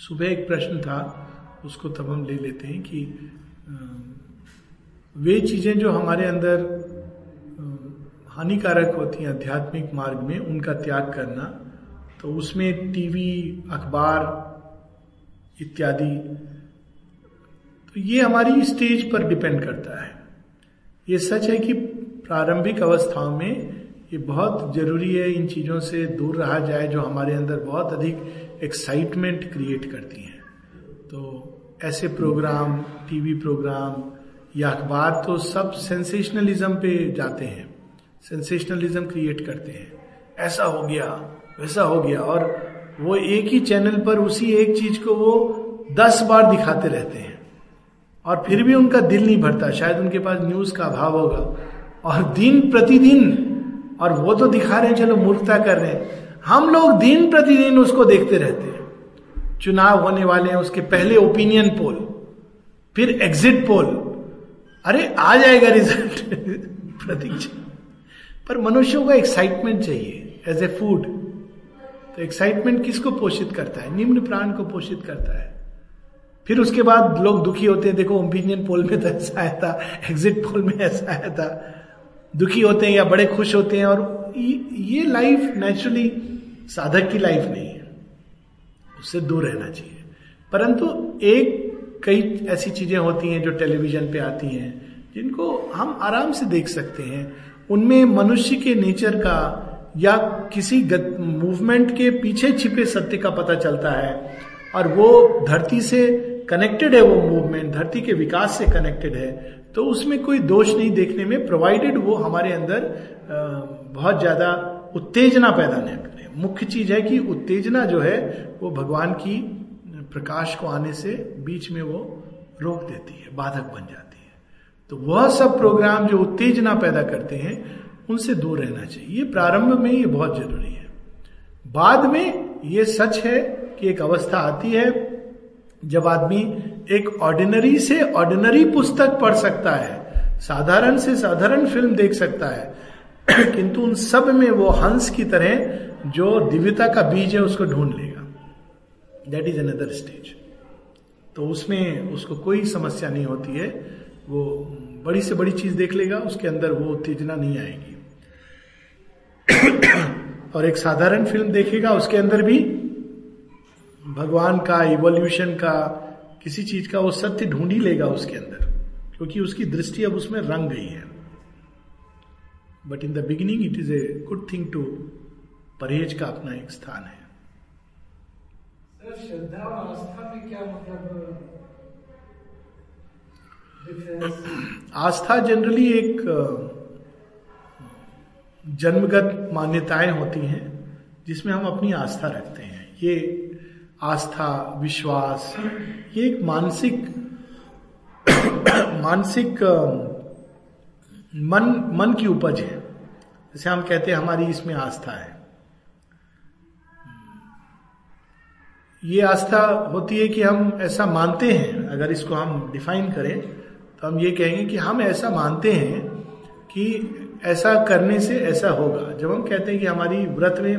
सुबह एक प्रश्न था, उसको तब हम ले लेते हैं कि वे चीज़ें जो हमारे अंदर हानिकारक होती हैं आध्यात्मिक मार्ग में, उनका त्याग करना तो उसमें टीवी, अखबार इत्यादि तो ये हमारी स्टेज पर डिपेंड करता है। ये सच है कि प्रारंभिक अवस्थाओं में ये बहुत ज़रूरी है इन चीज़ों से दूर रहा जाए जो हमारे अंदर बहुत अधिक एक्साइटमेंट क्रिएट करती हैं। तो ऐसे प्रोग्राम टीवी प्रोग्राम या अखबार तो सब सेंसेशनलिज्म पे जाते हैं। सेंसेशनलिज्म क्रिएट करते हैं। ऐसा हो गया, वैसा हो गया और वो एक ही चैनल पर उसी एक चीज़ को वो दस बार दिखाते रहते हैं। और फिर भी उनका दिल नहीं भरता। शायद उनके पास न्यूज़ का अभाव होगा। और दिन प्रतिदिन और वो तो दिखा रहे हैं, चलो मूर्खता कर रहे हैं। हम लोग दिन प्रतिदिन उसको देखते रहते हैं। चुनाव होने वाले हैं, उसके पहले ओपिनियन पोल फिर एग्जिट पोल अरे, आ जाएगा रिज़ल्ट प्रतीक्षा। पर मनुष्यों का एक्साइटमेंट चाहिए एज ए फ़ूड तो एक्साइटमेंट किसको पोषित करता है? निम्न प्राण को पोषित करता है। फिर उसके बाद लोग दुखी होते हैं, देखो ओपिनियन पोल में तो ऐसा आया था एग्जिट पोल में ऐसा आया था। दुखी होते हैं या बड़े खुश होते हैं और ये लाइफ नेचुरली साधक की लाइफ नहीं है। उससे दूर रहना चाहिए। परंतु एक, कई ऐसी चीज़ें होती हैं जो टेलीविज़न पे आती हैं, जिनको हम आराम से देख सकते हैं। उनमें मनुष्य के नेचर का या किसी मूवमेंट के पीछे छिपे सत्य का पता चलता है और वो धरती से कनेक्टेड है वो मूवमेंट धरती के विकास से कनेक्टेड है। तो उसमें कोई दोष नहीं देखने में प्रोवाइडेड वो हमारे अंदर बहुत ज़्यादा उत्तेजना पैदा नहीं करे। मुख्य चीज़ है कि उत्तेजना जो है, वो भगवान की प्रकाश को आने से बीच में वो रोक देती है, बाधक बन जाती है। तो वह सब प्रोग्राम जो उत्तेजना पैदा करते हैं, उनसे दूर रहना चाहिए। ये प्रारंभ में ये बहुत ज़रूरी है। बाद में ये सच है कि एक अवस्था आती है, जब आदमी एक ऑर्डिनरी से ऑर्डिनरी पुस्तक पढ़ सकता है। साधारण से साधारण फ़िल्म देख सकता है। किंतु उन सब में वो हंस की तरह जो दिव्यता का बीज है उसको ढूंढ लेगा। दैट इज़ अनदर स्टेज तो उसमें उसको कोई समस्या नहीं होती है। वो बड़ी से बड़ी चीज़ देख लेगा, उसके अंदर वो उत्तेजना नहीं आएगी। और एक साधारण फ़िल्म देखेगा, उसके अंदर भी भगवान का इवोल्यूशन का किसी चीज़ का वो सत्य ढूंढ ही लेगा उसके अंदर क्योंकि उसकी दृष्टि अब उसमें रंग गई है। But in the beginning it is a good thing to परहेज का अपना एक स्थान है। श्रद्धा और आस्था में क्या मतलब आस्था जनरली एक जन्मगत मान्यताएँ होती हैं जिसमें हम अपनी आस्था रखते हैं। ये आस्था, विश्वास, ये एक मानसिक मानसिक मन मन की उपज है। जैसे हम कहते हैं, हमारी इसमें आस्था है। ये आस्था होती है कि हम ऐसा मानते हैं। अगर इसको हम डिफाइन करें तो हम ये कहेंगे कि हम ऐसा मानते हैं कि ऐसा करने से ऐसा होगा। जब हम कहते हैं कि हमारी व्रत में,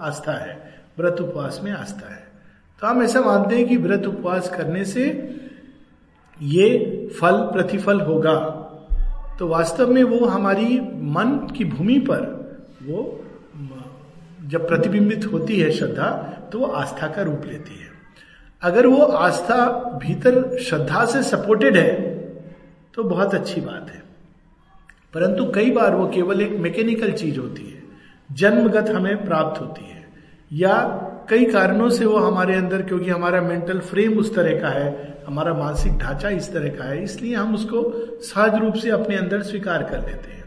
आस्था है, व्रत उपवास में आस्था है। तो हम ऐसा मानते हैं कि व्रत उपवास करने से ये फल प्रतिफल होगा। तो वास्तव में वो हमारी मन की भूमि पर वो जब प्रतिबिंबित होती है श्रद्धा तो वो आस्था का रूप लेती है। अगर वो आस्था भीतर श्रद्धा से सपोर्टेड है तो बहुत अच्छी बात है। परंतु कई बार वो केवल एक मैकेनिकल चीज़ होती है। जन्मगत हमें प्राप्त होती है। या कई कारणों से वो हमारे अंदर, क्योंकि हमारा मेंटल फ्रेम उस तरह का है, हमारा मानसिक ढांचा इस तरह का है, इसलिए हम उसको सहज रूप से अपने अंदर स्वीकार कर लेते हैं।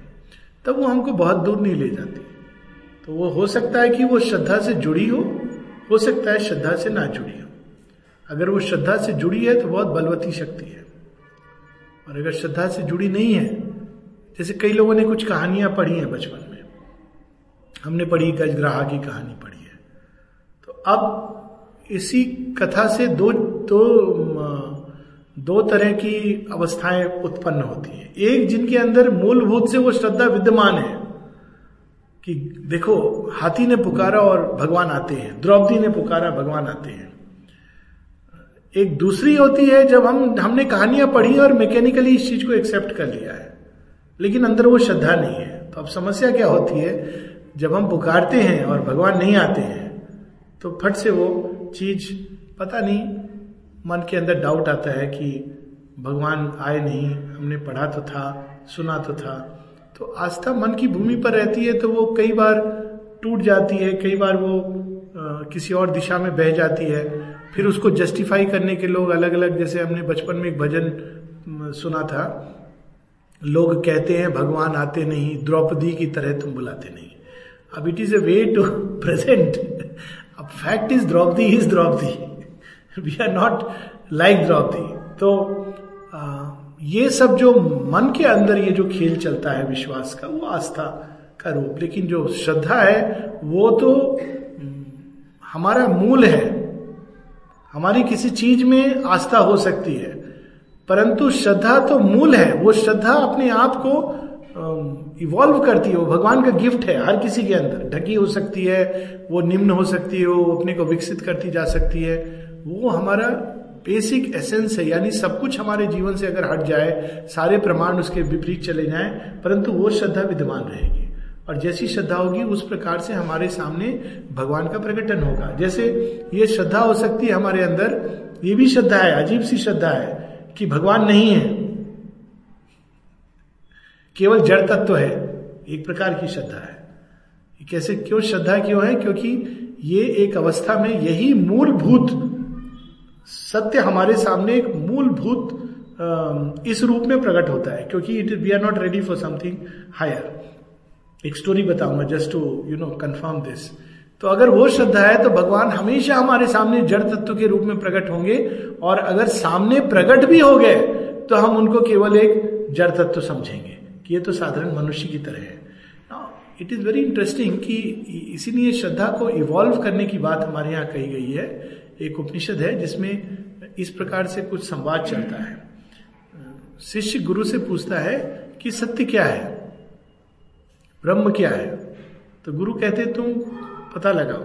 तब वो हमको बहुत दूर नहीं ले जाती। तो वो हो सकता है कि वो श्रद्धा से जुड़ी हो हो सकता है श्रद्धा से ना जुड़ी हो। अगर वो श्रद्धा से जुड़ी है तो बहुत बलवती शक्ति है। और अगर श्रद्धा से जुड़ी नहीं है, जैसे कई लोगों ने कुछ कहानियाँ पढ़ी हैं बचपन में। हमने पढ़ी गजग्राहा की कहानी पढ़ी अब इसी कथा से दो दो दो तरह की अवस्थाएँ उत्पन्न होती हैं। एक जिनके अंदर मूलभूत से वो श्रद्धा विद्यमान है कि देखो, हाथी ने पुकारा और भगवान आते हैं, द्रौपदी ने पुकारा, भगवान आते हैं। एक दूसरी होती है, जब हम, हमने कहानियाँ पढ़ी और मैकेनिकली इस चीज़ को एक्सेप्ट कर लिया है, लेकिन अंदर वो श्रद्धा नहीं है। तो अब समस्या क्या होती है? जब हम पुकारते हैं और भगवान नहीं आते हैं तो फट से वो चीज़ पता नहीं मन के अंदर डाउट आता है कि भगवान आए नहीं हमने पढ़ा तो था सुना तो था। तो आस्था मन की भूमि पर रहती है तो वो कई बार टूट जाती है कई बार वो आ, किसी और दिशा में बह जाती है। फिर उसको जस्टिफाई करने के लोग अलग अलग जैसे हमने बचपन में एक भजन सुना था। लोग कहते हैं भगवान आते नहीं द्रौपदी की तरह तुम बुलाते नहीं। अब it is a way to present अब fact is Draupadi is Draupadi. We are not like Draupadi. तो आ, ये सब जो मन के अंदर ये जो खेल चलता है विश्वास का वो आस्था का रूप. लेकिन जो श्रद्धा है वो तो हमारा मूल है. हमारी किसी चीज़ में आस्था हो सकती है. परंतु श्रद्धा तो मूल है. वो श्रद्धा अपने आप को इवॉल्व करती है, वो भगवान का गिफ्ट है, हर किसी के अंदर। ढकी हो सकती है, वो निम्न हो सकती है, वो अपने को विकसित करती जा सकती है। वो हमारा बेसिक एसेंस है, यानी सब कुछ हमारे जीवन से अगर हट जाए, सारे प्रमाण उसके विपरीत चले जाएँ, परंतु वो श्रद्धा विद्यमान रहेगी। और जैसी श्रद्धा होगी, उस प्रकार से हमारे सामने भगवान का प्रकटन होगा। जैसे ये श्रद्धा हो सकती है हमारे अंदर, ये भी श्रद्धा है, अजीब सी श्रद्धा है, कि भगवान नहीं है केवल जड़ तत्व है, एक प्रकार की श्रद्धा है। कैसे, क्यों श्रद्धा क्यों है? क्योंकि ये एक अवस्था में यही मूलभूत सत्य हमारे सामने एक मूलभूत इस रूप में प्रकट होता है, क्योंकि it we are not ready for something higher एक स्टोरी बताऊँगा just to you know confirm this तो अगर वो श्रद्धा है तो भगवान हमेशा हमारे सामने जड़ तत्व के रूप में प्रकट होंगे, और अगर सामने प्रकट भी हो गए तो हम उनको केवल एक जड़ तत्व समझेंगे। कि ये तो साधारण मनुष्य की तरह है। इट इज़ वेरी इंटरेस्टिंग कि इसीलिए श्रद्धा को इवॉल्व करने की बात हमारे यहाँ कही गई है। एक उपनिषद है जिसमें इस प्रकार से कुछ संवाद चलता है। शिष्य गुरु से पूछता है कि सत्य क्या है? ब्रह्म क्या है? तो गुरु कहते तुम पता लगाओ,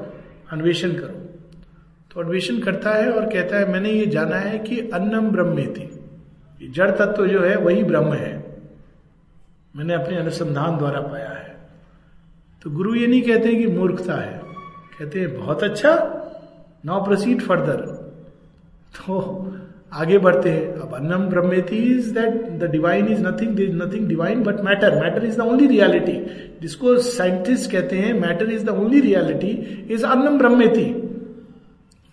अन्वेषण करो। तो अन्वेषण करता है और कहता है, मैंने ये जाना है कि अन्नम ब्रह्म थी जड़ तत्व तो जो है, वही ब्रह्म है। मैंने अपने अनुसंधान द्वारा पाया है। तो गुरु ये नहीं कहते कि मूर्खता है। कहते हैं, बहुत अच्छा नाउ प्रोसीड फर्दर तो आगे बढ़ते हैं। अब अन्नम ब्रह्मेति is that the divine is nothing is nothing divine but matter matter is the only reality जिसको साइंटिस्ट कहते हैं matter is the only reality is अन्नम ब्रह्मेति।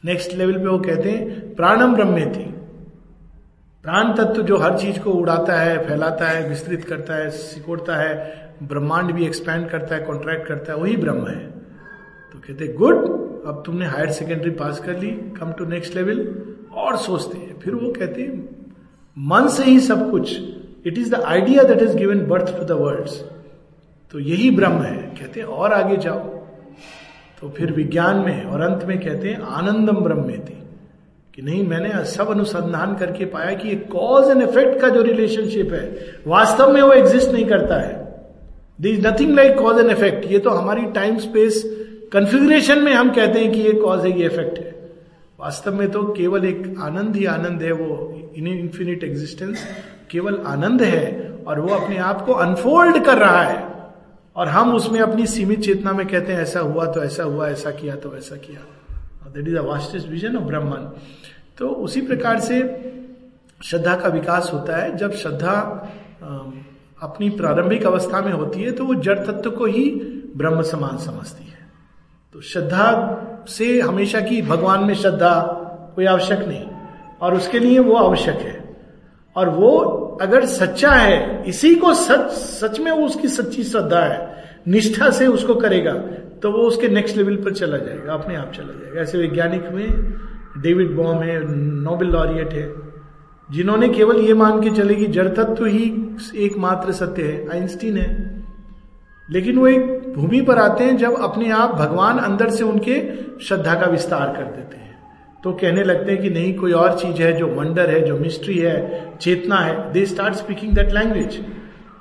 नेक्स्ट लेवल पे वो कहते हैं, प्राणम ब्रह्मेति। प्राण तत्व जो हर चीज़ को उड़ाता है, फैलाता है, विस्तृत करता है, सिकोड़ता है, ब्रह्मांड भी एक्सपैंड करता है कॉन्ट्रैक्ट करता है, वही ब्रह्म है। तो कहते गुड अब तुमने हायर सेकेंडरी पास कर ली कम टू नेक्स्ट लेवल और सोचते हैं, फिर वो कहते हैं, मन से ही सब कुछ it is the idea that is given birth to the world तो यही ब्रह्म है। कहते हैं, और आगे जाओ। तो फिर विज्ञान में और अंत में कहते हैं, आनंदम ब्रह्म थी कि नहीं, मैंने सब अनुसंधान करके पाया कि ये कॉज एंड इफ़ेक्ट का जो रिलेशनशिप है, वास्तव में वो एग्जिस्ट नहीं करता है। There is nothing like cause and effect ये तो हमारी टाइम स्पेस कन्फिग्रेशन में हम कहते हैं कि ये कॉज है, ये इफ़ेक्ट है। वास्तव में तो केवल एक आनंद ही आनंद है, वो इन इन्फिनिट एग्जिस्टेंस केवल आनंद है, और वो अपने आप को अनफोल्ड कर रहा है। और हम उसमें अपनी सीमित चेतना में कहते हैं, ऐसा हुआ तो ऐसा हुआ, ऐसा किया तो ऐसा किया। That is a vastest vision of Brahman तो उसी प्रकार से श्रद्धा का विकास होता है। जब श्रद्धा अपनी प्रारंभिक अवस्था में होती है तो वो जड़ तत्व को ही ब्रह्म समान समझती है। तो श्रद्धा से हमेशा की भगवान में श्रद्धा कोई आवश्यक नहीं। और उसके लिए वो आवश्यक है। और वो अगर सच्चा है, इसी को सच सच में वो उसकी सच्ची श्रद्धा है, निष्ठा से उसको करेगा तो वो उसके नेक्स्ट लेवल पर चला जाएगा, अपने आप चला जाएगा। ऐसे वैज्ञानिक में डेविड बॉम है, नोबेल लॉरियट है, जिन्होंने केवल ये मान के चले कि जड़ तत्व ही एकमात्र सत्य है, आइंस्टीन है। लेकिन वो एक भूमि पर आते हैं जब अपने आप भगवान अंदर से उनके श्रद्धा का विस्तार कर देते हैं। तो कहने लगते हैं कि नहीं, कोई और चीज़ है जो वंडर है, जो मिस्ट्री है, चेतना है। They start speaking that language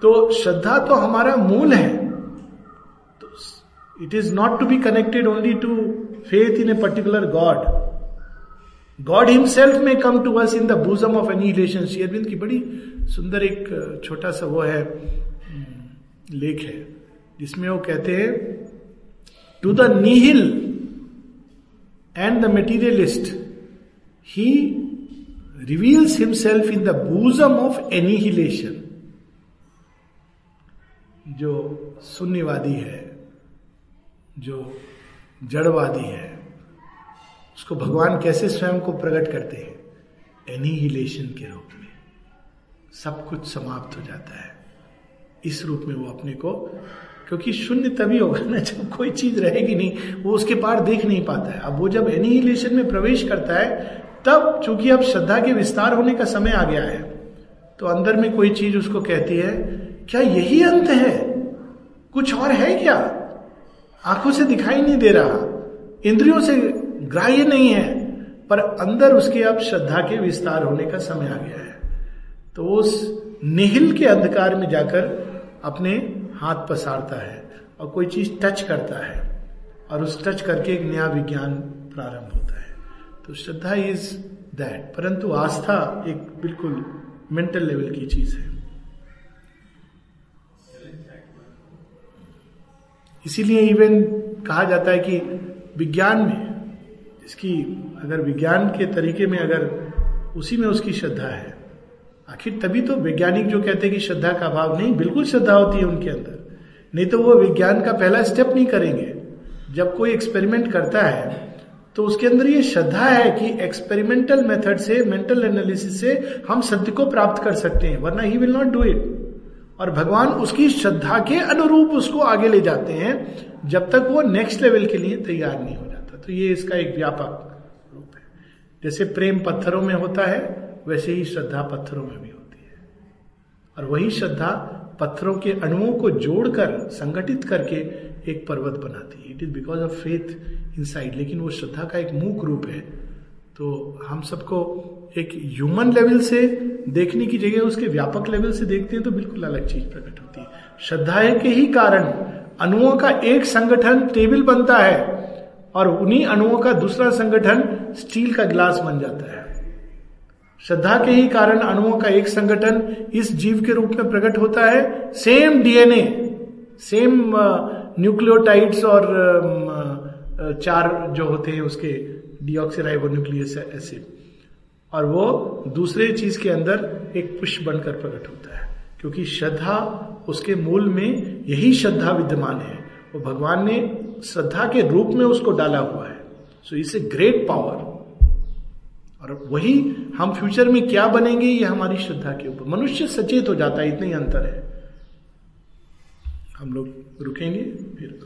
तो श्रद्धा तो हमारा मूल है। It is not to be connected only to faith in a particular god god himself may come to us in the bosom of any relation Sri Aurobindo की बड़ी सुंदर एक छोटा सा वो है लेख है जिसमें वो कहते हैं to the nihil and the materialist he reveals himself in the bosom of annihilation जो शून्यवादी है जो जड़वादी है, उसको भगवान कैसे स्वयं को प्रकट करते हैं? एनिहिलेशन के रूप में। सब कुछ समाप्त हो जाता है। इस रूप में वो अपने को, क्योंकि शून्य तभी होगा ना जब कोई चीज़ रहेगी नहीं, वो उसके पार देख नहीं पाता है। अब वो जब एनिहिलेशन में प्रवेश करता है, तब चूँकि अब श्रद्धा के विस्तार होने का समय आ गया है तो अंदर में कोई चीज़ उसको कहती है, क्या यही अंत है? कुछ और है क्या? आँखों से दिखाई नहीं दे रहा। इंद्रियों से ग्राह्य नहीं है, पर अंदर उसके अब श्रद्धा के विस्तार होने का समय आ गया है। तो उस निहिल के अंधकार में जाकर अपने हाथ पसारता है और कोई चीज़ टच करता है और उस टच करके एक नया विज्ञान प्रारंभ होता है। तो श्रद्धा इज़ दैट परंतु आस्था एक बिल्कुल मेंटल लेवल की चीज़ है। इसीलिए इवन कहा जाता है कि विज्ञान में इसकी अगर विज्ञान के तरीके में अगर उसी में उसकी श्रद्धा है, आखिर तभी तो वैज्ञानिक जो कहते हैं कि श्रद्धा का अभाव नहीं, बिल्कुल श्रद्धा होती है उनके अंदर। नहीं तो वो विज्ञान का पहला स्टेप नहीं करेंगे। जब कोई एक्सपेरिमेंट करता है तो उसके अंदर ये श्रद्धा है कि एक्सपेरिमेंटल मेथड से मेंटल एनालिसिस से हम सत्य को प्राप्त कर सकते हैं, वरना he will not do it और भगवान उसकी श्रद्धा के अनुरूप उसको आगे ले जाते हैं, जब तक वो नेक्स्ट लेवल के लिए तैयार नहीं हो जाता। तो ये इसका एक व्यापक रूप है। जैसे प्रेम पत्थरों में होता है, वैसे ही श्रद्धा पत्थरों में भी होती है। और वही श्रद्धा पत्थरों के अणुओं को जोड़कर, संगठित करके एक पर्वत बनाती है। It is because of faith inside लेकिन वो श्रद्धा का एक मूक रूप है तो हम सबको एक ह्यूमन लेवल से देखने की जगह उसके व्यापक लेवल से देखते हैं तो बिल्कुल अलग चीज़ प्रकट होती है। श्रद्धा के ही कारण अणुओं का एक संगठन टेबल बनता है और उन्हीं अणुओं का दूसरा संगठन स्टील का ग्लास बन जाता है। श्रद्धा के ही कारण अणुओं का एक संगठन इस जीव के रूप में प्रकट होता है। सेम डीएनए सेम न्यूक्लियोटाइड्स और uh, चार जो होते हैं उसके न्यूक्लियस एसिड और वो दूसरे चीज़ के अंदर एक पुष्प बनकर प्रकट होता है, क्योंकि श्रद्धा उसके मूल में यही श्रद्धा विद्यमान है। वो भगवान ने श्रद्धा के रूप में उसको डाला हुआ है। So it's a great power और वही हम फ्यूचर में क्या बनेंगे, ये हमारी श्रद्धा के ऊपर। मनुष्य सचेत हो जाता है, इतना ही अंतर है। हम लोग रुकेंगे, फिर